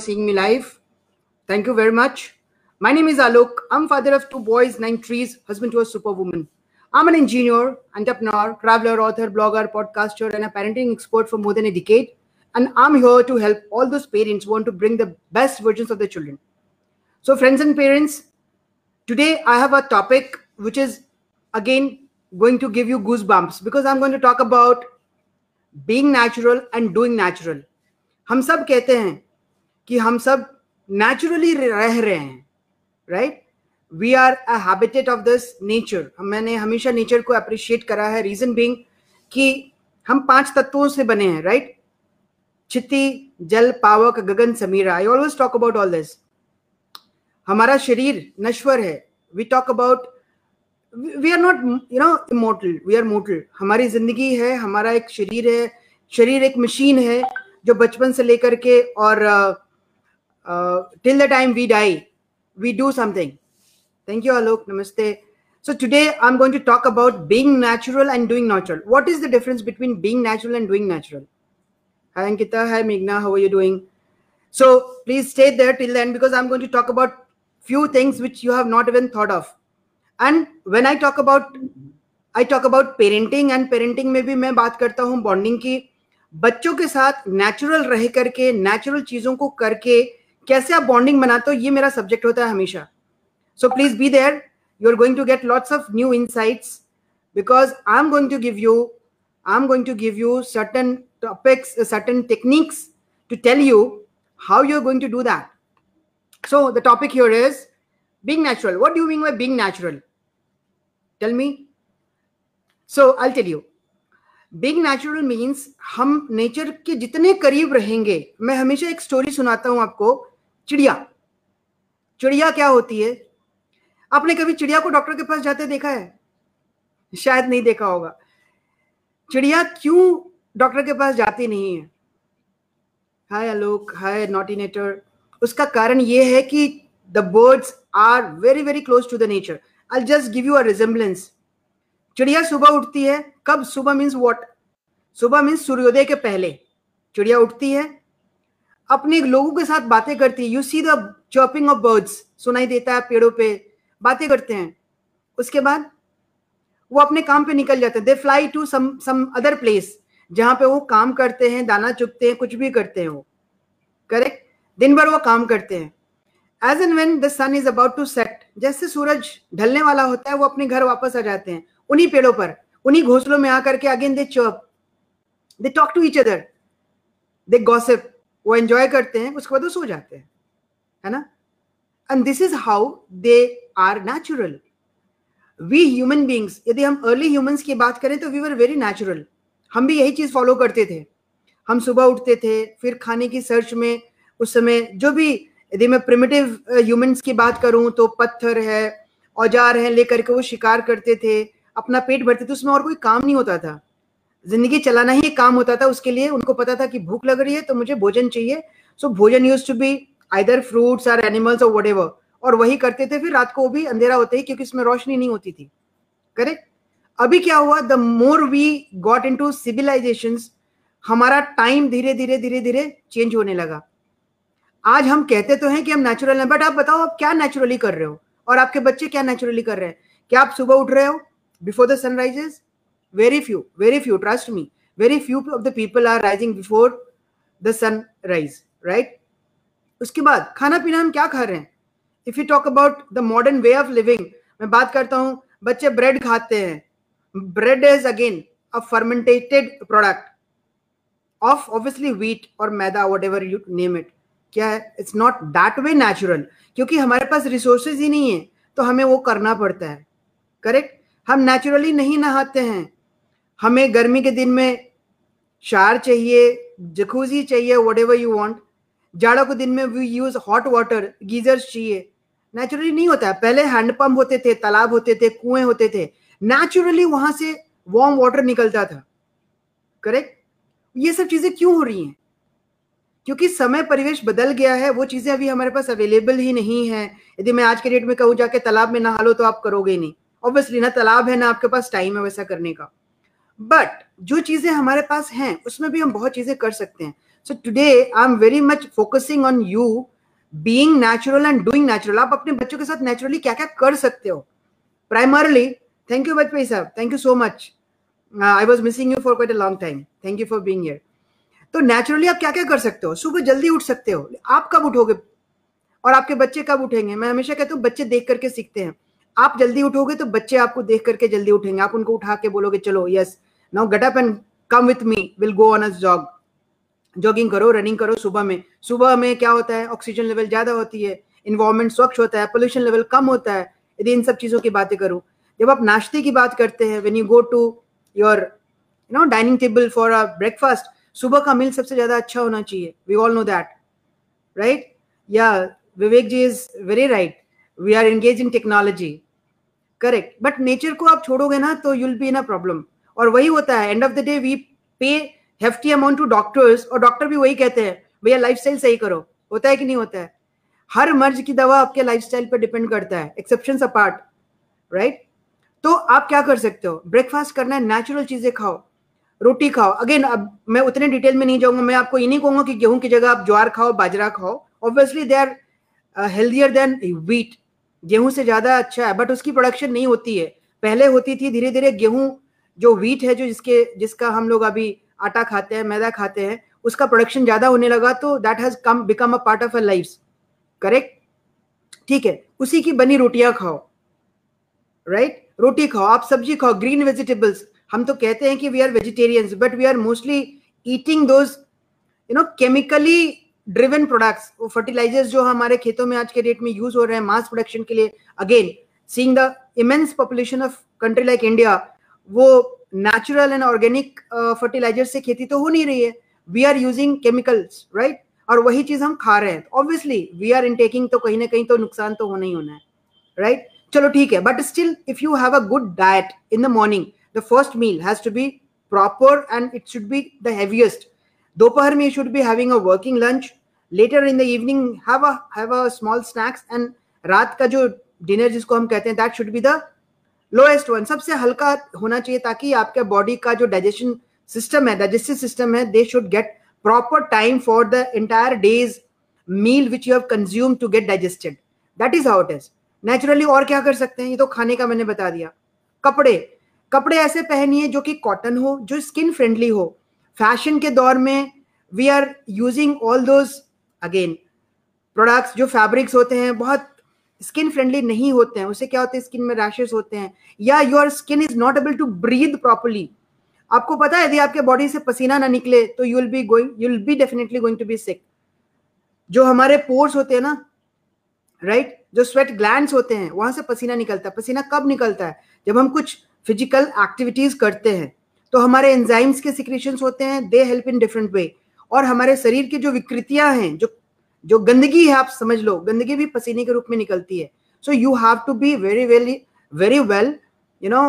seeing me live. Thank you very much. My name is Alok. I'm father of two boys, nine trees, husband to a superwoman. I'm an engineer, entrepreneur, traveler, author, blogger, podcaster, and a parenting expert for more than a decade. And I'm here to help all those parents who want to bring the best versions of their children. So, friends and parents, today I have a topic which is again going to give you goosebumps because I'm going to talk about being natural and doing natural. हम सब कहते हैं कि हम सब naturally रह रहे हैं right we are a habitat of this nature मैंने हमेशा नेचर को अप्रिशिएट करा है रीजन बिंग कि हम पाँच तत्वों से बने हैं राइट right? चित्ती, जल, पावक, गगन, Samira. I always talk about all this हमारा शरीर नश्वर है। We talk about we are not you know immortal we are mortal हमारी ज़िंदगी है, हमारा एक शरीर है। शरीर एक मशीन है जो बचपन से लेकर के और Till the time we die we do something thank you Alok नमस्ते So today I'm going to talk about being natural and doing natural. What is the difference between being natural and doing natural? Hi Ankita, hi Meghna, how are you doing? So please stay there till then because I'm going to talk about few things which you have not even thought of. And when I talk about I talk about parenting and parenting में भी मैं बात करता हूँ bonding की बच्चों के साथ नेचुरल रह करके नेचुरल चीजों को करके कैसे आप बॉन्डिंग बनाते हो, ये मेरा सब्जेक्ट होता है हमेशा so please be there you are going to get lots of new insights because I am going to give you I am going to give you certain topics certain techniques to tell you you're going to do that. So the topic here is being natural. What do you mean by being natural? Tell me. So I'll tell you. Being natural means हम nature के जितने करीब रहेंगे, मैं हमेशा एक story सुनाता हूँ आपको चिड़िया। चिड़िया क्या होती है? आपने कभी चिड़िया को डॉक्टर के पास जाते देखा है? शायद नहीं देखा होगा। चिड़िया क्यों डॉक्टर के पास जाती नहीं है? हाय आलोक, हाय नॉटिनेटर उसका कारण ये है कि the birds are very very close to the nature I just give you a resemblance चिड़िया सुबह उठती है। कब? सुबह मीन्स वॉट सुबह मीन्स सूर्योदय के पहले। चिड़िया उठती है। अपने लोगों के साथ बातें करती है। You see the chirping of birds सुनाई देता है पेड़ों पे, बातें करते हैं। उसके बाद वो अपने काम पे निकल जाते हैं। They fly to some some other place जहाँ पे वो काम करते हैं, दाना चुगते हैं, कुछ भी करते हैं वो। करेक्ट दिन भर वो काम करते हैं। As and when the sun is about to set जैसे सूरज ढलने वाला होता है, वो अपने घर वापस आ जाते हैं। उन्हीं पेड़ों पर, उन्हीं घोंसलों में आकर के again they chirp they talk to each other they gossip वो एंजॉय करते हैं, उसके बाद वो सो जाते हैं, है ना? And this is how they are natural we human beings यदि हम अर्ली ह्यूमंस की बात करें तो वी वर वेरी नेचुरल हम भी यही चीज़ फॉलो करते थे। हम सुबह उठते थे, फिर खाने की सर्च में, उस समय जो भी, यदि मैं प्रिमिटिव ह्यूमन्स की बात करूँ तो पत्थर है, औज़ार है, लेकर के वो शिकार करते थे, अपना पेट भरते थे, उसमें और कोई काम नहीं होता था। ज़िंदगी चलाना ही काम होता था, उसके लिए उनको पता था कि भूख लग रही है तो मुझे भोजन चाहिए। सो भोजन used to be either fruits और एनिमल्स और वट और वही करते थे, फिर रात को भी अंधेरा होते ही, क्योंकि इसमें रोशनी नहीं होती थी। करेक्ट अभी क्या हुआ the more we got into civilization हमारा टाइम धीरे धीरे धीरे धीरे चेंज होने लगा। आज हम कहते तो हैं कि हम नेचुरल हैं बट आप बताओ, आप क्या नेचुरली कर रहे हो? और आपके बच्चे क्या नेचुरली कर रहे हैं? क्या आप सुबह उठ रहे हो? Before the sunrises very few very few, trust me. Very few of the people are rising before the sun right? उसके बाद खाना पीना हम क्या खा रहे हैं? If you talk about the modern way of living मैं बात करता हूँ, बच्चे ब्रेड खाते हैं। Bread is again a fermented product of obviously wheat और मैदा whatever you name it क्या है? It's not that way natural क्योंकि हमारे पास रिसोर्सेज ही नहीं है तो हमें वो करना पड़ता है। करेक्ट हम नेचुरली नहीं नहाते हैं। हमें गर्मी के दिन में शार चाहिए जकूजी चाहिए वट एवर यू वॉन्ट जाड़ों के दिन में we use hot water geysers चाहिए। नेचुरली नहीं होता है। पहले हैंडपंप होते थे, तालाब होते थे, कुएँ होते थे। नेचुरली वहाँ से वार्म वाटर निकलता था। करेक्ट ये सब चीज़ें क्यों हो रही हैं? क्योंकि समय परिवेश बदल गया है, वो चीज़ें अभी हमारे पास अवेलेबल ही नहीं है। यदि मैं आज के डेट में कहूँ, जाके तालाब में नहा लो तो आप करोगे नहीं। ऑब्वियसली ना तालाब है, ना आपके पास टाइम है वैसा करने का। बट जो चीज़ें हमारे पास हैं, उसमें भी हम बहुत चीज़ें कर सकते हैं। So today I am very much focusing on you being natural and doing natural आप अपने बच्चों के साथ नेचुरली क्या क्या कर सकते हो? प्राइमरली थैंक यू वाजपेयी साहब thank you so much I was missing you for quite a long time thank you for being here तो नेचुरली आप क्या क्या कर सकते हो? सुबह जल्दी उठ सकते हो। आप कब उठोगे? और आपके बच्चे कब उठेंगे? मैं हमेशा कहता हूँ, बच्चे देख करके सीखते हैं। आप जल्दी उठोगे तो बच्चे आपको देख करके जल्दी उठेंगे। आप उनको उठा के बोलोगे, चलो yes now get up and come with me will go on a jog jogging करो रनिंग करो सुबह में। सुबह में क्या होता है? ऑक्सीजन लेवल ज़्यादा होती है। इन्वायरमेंट स्वच्छ होता है। पोल्यूशन लेवल कम होता है। यदि इन सब चीज़ों की बातें करूँ। जब आप नाश्ते की बात करते हैं when you go to your you know dining table for a breakfast सुबह का मील सबसे ज़्यादा अच्छा होना चाहिए। We all know that right या Vivek ji is very right we are engage in technology correct but nature को आप छोड़ोगे ना तो you'll be in a problem और वही होता है end of the day we pay hefty amount to doctors और डॉक्टर भी वही कहते हैं, भैया लाइफ सही करो। होता है कि नहीं होता है? हर मर्ज की दवा आपके लाइफ पर डिपेंड करता है एक्सेप्शन अपार्ट राइट तो आप क्या कर सकते हो? ब्रेकफास्ट करना है नेचुरल चीज़ें खाओ, रोटी खाओ। अगेन अब मैं उतने डिटेल में नहीं जाऊँगा, मैं आपको ये नहीं कहूँगा कि गेहूँ की जगह आप ज्वार खाओ, बाजरा खाओ। Obviously they are healthier than wheat गेहूँ से ज़्यादा अच्छा है बट उसकी प्रोडक्शन नहीं होती है। पहले होती थी धीरे धीरे गेहूँ जो वीट है, जो जिसके, जिसका हम लोग अभी आटा खाते हैं, मैदा खाते हैं, उसका प्रोडक्शन ज़्यादा होने लगा तो that has come become a part of a life correct ठीक है, उसी की बनी रोटियाँ खाओ। Right right? रोटी खाओ, आप सब्ज़ी खाओ ग्रीन वेजिटेबल्स हम तो कहते हैं कि we are vegetarians but we are mostly eating those you know chemically driven products वो फर्टिलाइजर्स जो हमारे खेतों में आज के डेट में यूज़ हो रहे हैं मास प्रोडक्शन के लिए। Again seeing the immense population of country like India वो नेचुरल एंड ऑर्गेनिक फर्टिलाइज़र से खेती तो हो नहीं रही है। We are using chemicals right और वही चीज़ हम खा रहे हैं। ऑब्वियसली वी आर इनटेकिंग तो कहीं ना कहीं तो नुकसान तो होना ही होना है राइट right? चलो ठीक है but still if you have a good diet in the morning the first meal has to be proper and it should be the heaviest दोपहर में you should be having a working lunch later in the evening have a have a small snacks and रात का जो dinner जिसको हम कहते हैं that should be the lowest one सबसे हल्का होना चाहिए ताकि आपके बॉडी का जो डाइजेशन सिस्टम है डाइजेस्टिव सिस्टम है they should get proper time for the entire day's meal which you have consume to get digested that is how it is naturally और क्या कर सकते हैं? ये तो खाने का मैंने बता दिया। कपड़े। कपड़े ऐसे पहनिए जो कि कॉटन हो, जो स्किन फ्रेंडली हो। फ़ैशन के दौर में we are using all those again products जो फैब्रिक्स होते हैं, बहुत स्किन फ्रेंडली नहीं होते हैं उससे क्या होता है, स्किन में रैशेस होते हैं, या your skin is not able to breathe properly आपको पता है, यदि आपके बॉडी से पसीना ना निकले तो you will be going you will be definitely going to be sick जो हमारे पोर्स होते हैं ना राइट right? जो स्वेट ग्लैंड होते हैं, वहाँ से पसीना निकलता है। पसीना कब निकलता है? जब हम कुछ फ़िज़िकल एक्टिविटीज़ करते हैं तो हमारे एंजाइम्स के सिक्रेशन होते हैं they help in different way और हमारे शरीर की जो विकृतियाँ हैं, जो जो गंदगी है आप समझ लो गंदगी भी पसीने के रूप में निकलती है। So you have to be very very very well you know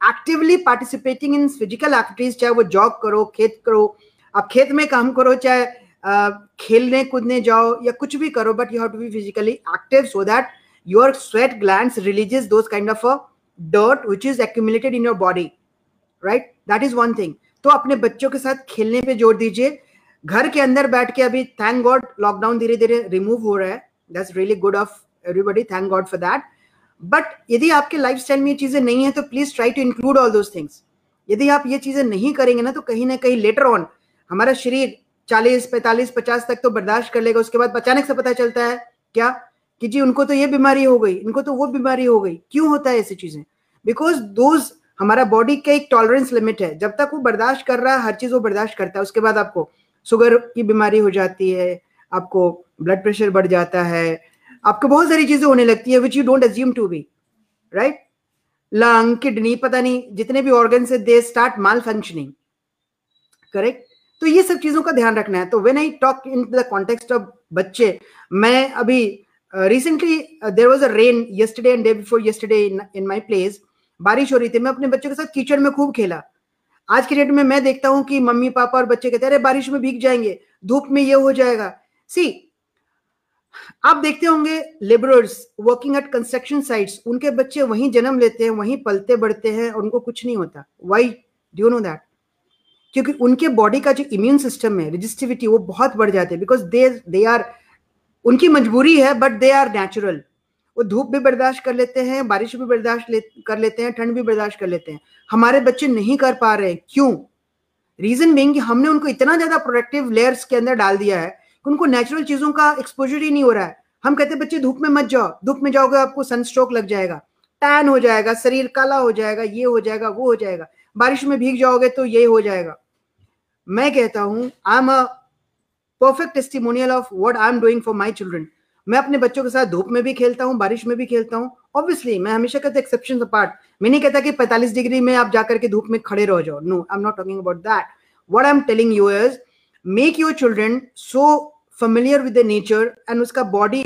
actively participating in physical activities चाहे वो जॉब करो खेत करो आप खेत में काम करो चाहे uh, खेलने कूदने जाओ या कुछ भी करो but you have to be physically active so that your sweat gland releases those kind of dirt which is accumulated in your body right that is one thing तो अपने बच्चों के साथ खेलने पे ज़ोर दीजिए घर के अंदर बैठ के अभी थैंक गॉड लॉकडाउन धीरे धीरे रिमूव हो रहा है। That's really good of everybody thank God for that but यदि आपके लाइफ में ये चीज़ें नहीं है तो please try to include all those things यदि आप ये चीज़ें नहीं करेंगे ना तो कहीं ना कहीं लेटर ऑन हमारा शरीर चालीस, पैंतालीस, पचास तक तो बर्दाश्त कर लेगा। उसके बाद अचानक से पता चलता है क्या? कि जी, उनको तो ये बीमारी हो गई, इनको तो वो बीमारी हो गई। क्यों होता है ऐसी चीज़ें? बिकॉज़ दोज हमारा बॉडी का एक टॉलरेंस लिमिट है। जब तक वो बर्दाश्त कर रहा है, हर चीज़ वो बर्दाश्त करता है। उसके बाद आपको शुगर की बीमारी हो जाती है, आपको ब्लड प्रेशर बढ़ जाता है, आपको बहुत सारी चीज़ें होने लगती है which you don't assume to be right lung kidney पता नहीं, जितने भी ऑर्गन से they start malfunctioning correct तो ये सब चीज़ों का ध्यान रखना है। तो when I talk in the context of बच्चे, मैं अभी recently there was a rain yesterday and day before yesterday in my place बारिश हो रही थी, मैं अपने बच्चों के साथ कीचड़ में खूब खेला। आज के डेट में मैं देखता हूँ कि मम्मी, पापा और बच्चे कहते हैं, अरे, बारिश में भीग जाएँगे, धूप में ये हो जाएगा। सी आप देखते होंगे labourers working at construction sites उनके बच्चे वहीं जन्म लेते हैं, वहीं पलते बढ़ते हैं, और उनको कुछ नहीं होता। वाई डू नो दैट क्योंकि उनके बॉडी का जो इम्यून सिस्टम है रजिस्टिविटी वो बहुत बढ़ जाते हैं बिकॉज़ दे दे आर उनकी मजबूरी है बट दे आर नेचुरल वो धूप भी बर्दाश्त कर लेते हैं बारिश भी बर्दाश्त ले, कर लेते हैं ठंड भी बर्दाश्त कर लेते हैं। हमारे बच्चे नहीं कर पा रहे। क्यों? रीजन बिंग हमने उनको इतना ज़्यादा प्रोडक्टिव लेयर्स के अंदर डाल दिया है कि उनको नेचुरल चीज़ों का एक्सपोजर ही नहीं हो रहा है। हम कहते हैं बच्चे धूप में मत जाओ। धूप में जाओगे आपको सनस्ट्रोक लग जाएगा। टैन हो जाएगा शरीर काला हो जाएगा ये हो जाएगा वो हो जाएगा। बारिश में भीग जाओगे तो ये हो जाएगा। मैं कहता हूँ I am a perfect testimonial of what I am doing for my children मैं अपने बच्चों के साथ धूप में भी खेलता हूँ, बारिश में भी खेलता हूँ। ऑब्वियसली मैं हमेशा कहता एक्सेप्शन अपार्ट मैं नहीं कहता कि 45 डिग्री में आप जाकर के धूप में खड़े रह जाओ। No I am not talking about that what I am telling you is make your children so familiar with the nature and उसका बॉडी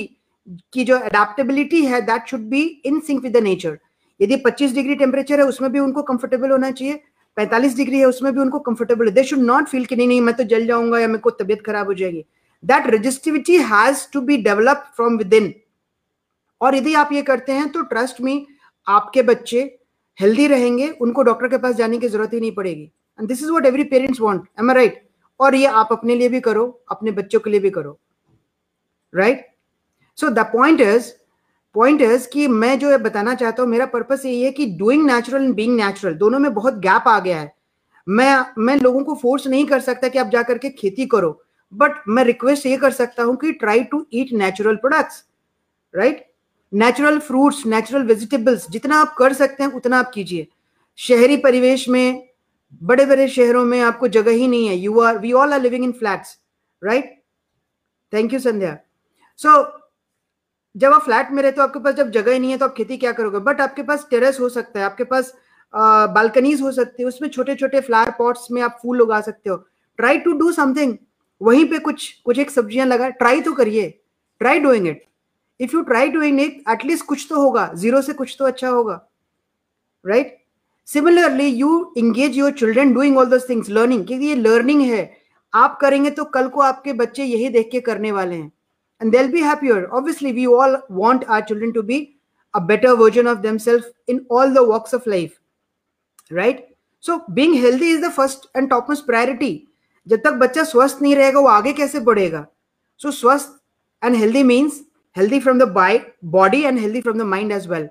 की जो अडेप्टेबिलिटी है that should be in sync with the nature यदि 25 degree temperature है, उसमें भी उनको comfortable होना चाहिए। 45 डिग्री है, उसमें भी उनको comfortable they should not feel कि नहीं नहीं, मैं तो जल जाऊँगा या मेरे को तबियत खराब हो जाएगी। That resistivity has to be develop from within और यदि आप ये करते हैं तो ट्रस्ट में आपके बच्चे हेल्दी रहेंगे, उनको डॉक्टर के पास जाने की ज़रूरत ही नहीं पड़ेगी। And this is what every parents want am right और ये आप अपने लिए भी करो, अपने बच्चों के लिए भी करो। Right so the point is point is कि मैं जो बताना चाहता हूँ, मेरा पर्पस यही है कि doing natural and being natural दोनों में बहुत गैप आ गया है। मैं मैं लोगों को फोर्स नहीं कर सकता कि आप जाकर के खेती करो। बट मैं रिक्वेस्ट ये कर सकता हूँ कि try to eat natural products right natural fruits natural vegetables जितना आप कर सकते हैं, उतना आप कीजिए। शहरी परिवेश में बड़े बड़े शहरों में आपको जगह ही नहीं है। You are we all are living in flats right thank you Sandhya so जब आप फ्लैट में रहते हो, आपके पास जब जगह ही नहीं है तो आप खेती क्या करोगे? बट आपके पास टेरेस हो सकता है, आपके पास बालकनीज हो सकती है, उसमें छोटे छोटे फ्लावर पॉट्स में आप फूल उगा सकते हो। ट्राई टू डू समथिंग वहीं पे कुछ कुछ एक सब्ज़ियाँ लगा ट्राई तो करिए try doing it if you try doing it at least कुछ तो होगा ज़ीरो से कुछ तो अच्छा होगा right? Similarly you engage your children doing all this things learning क्योंकि ये लर्निंग है। आप करेंगे तो कल को आपके बच्चे यही देख के करने वाले हैं। And they'll be happier obviously we all want our children to be a better version of themself in all the walks of life right so being healthy is the first and topmost priority जब तक बच्चा स्वस्थ नहीं रहेगा, वो आगे कैसे बढ़ेगा? सो स्वस्थ and healthy means healthy from the body and healthy from the mind as well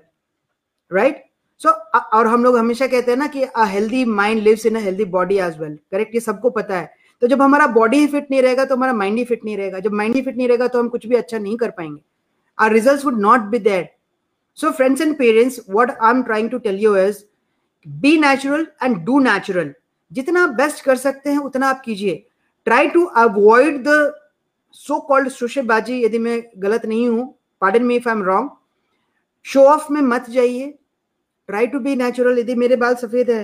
right so और हम लोग हमेशा कहते हैं ना कि a healthy mind lives in a healthy body as well correct ये सबको पता है। तो जब हमारा बॉडी ही फिट नहीं रहेगा तो हमारा माइंड ही फिट नहीं रहेगा। जब माइंड ही फिट नहीं रहेगा तो हम कुछ भी अच्छा नहीं कर पाएँगे। Our result would not be that so friends and parents what I am trying to tell you is be natural and do natural जितना बेस्ट कर सकते हैं, उतना आप कीजिए। Try to avoid the so called शोशेबाजी, यदि मैं गलत नहीं हूँ pardon me if I am wrong show off में मत जाइए। ट्राई टू बी नेचुरल यदि मेरे बाल सफ़ेद है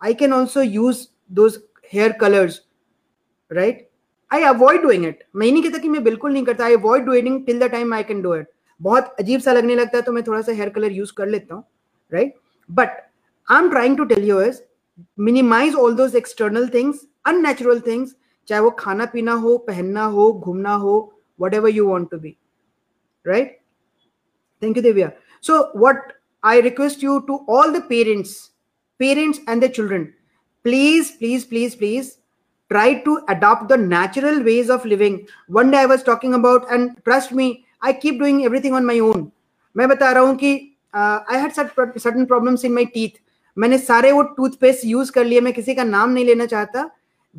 I can also use those hair colours right I avoid doing it मैं नहीं कहता कि मैं बिल्कुल नहीं करता। I avoid doing till the time I can do it बहुत अजीब सा लगने लगता है तो मैं थोड़ा सा हेयर कलर यूज़ कर लेता हूँ right but I am trying to tell you is Minimize all those external things unnatural things चाहे वो खाना पीना हो पहनना हो घूमना हो whatever you want to be right thank you Deviya so what I request you to all the parents, parents and their children, please, please, please, please try to adopt the natural ways of living. One day I was talking about, and trust me, I keep doing everything on my own. मैं बता रहा हूँ कि I had certain problems in my teeth मैंने सारे वो toothpaste use कर लिए मैं किसी का नाम नहीं लेना चाहता।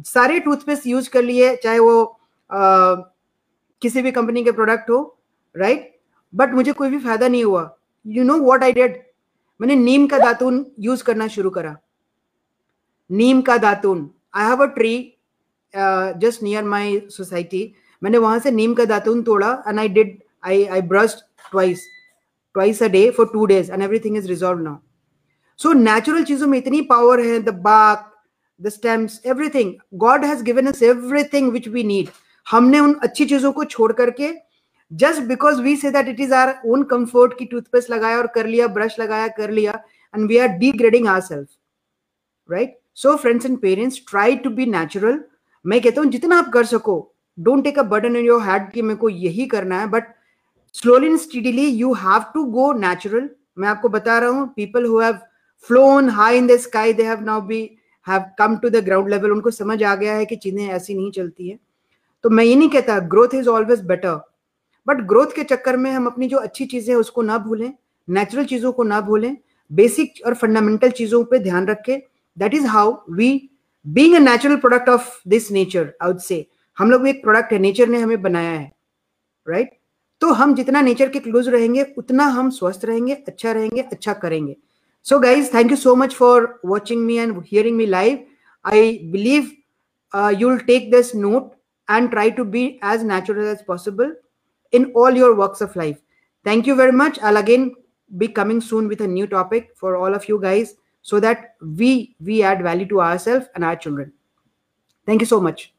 सारे टूथपेस्ट यूज़ कर लिए चाहे वो uh, किसी भी कंपनी के प्रोडक्ट हो राइट right? बट मुझे कोई भी फ़ायदा नहीं हुआ। You know what I did मैंने नीम का दातून यूज़ करना शुरू करा। नीम का दातून। I have a tree just near my society मैंने वहाँ से नीम का दातून तोड़ा and I did I I brushed twice twice a day for two days and everything is resolve now so natural चीज़ों में इतनी पावर है the bark the stems everything God has given us everything which we need हमने उन अच्छी चीज़ों को छोड़ करके just because we say that it is our own comfort की टूथपेस्ट लगाया और कर लिया ब्रश लगाया कर लिया and we are degrading our self right so friends and parents try to be natural मैं कहता हूँ, जितना आप कर सको don't take a burden in your head कि मेरे को यही करना है but slowly and steadily you have to go natural मैं आपको बता रहा हूँ people who have flown high in the sky, they have now be have come to the ground level उनको समझ आ गया है कि चीज़ें ऐसी नहीं चलती है। तो मैं ये नहीं कहता growth is always better but growth के चक्कर में हम अपनी जो अच्छी चीज़ें हैं, उसको ना भूलें नेचुरल चीज़ों को ना भूलें बेसिक और फंडामेंटल चीज़ों पे ध्यान रखें। That is how we being a natural product of this nature out से हम लोग एक प्रोडक्ट है नेचर ने हमें बनाया है राइट right? तो हम जितना नेचर के क्लोज रहेंगे, उतना हम स्वस्थ रहेंगे अच्छा रहेंगे अच्छा करेंगे। So guys, thank you so much for watching me and hearing me live. I believe uh, you'll take this note and try to be as natural as possible in all your walks of life. Thank you very much. I'll again be coming soon with a new topic for all of you guys so that we we add value to ourselves and our children. Thank you so much.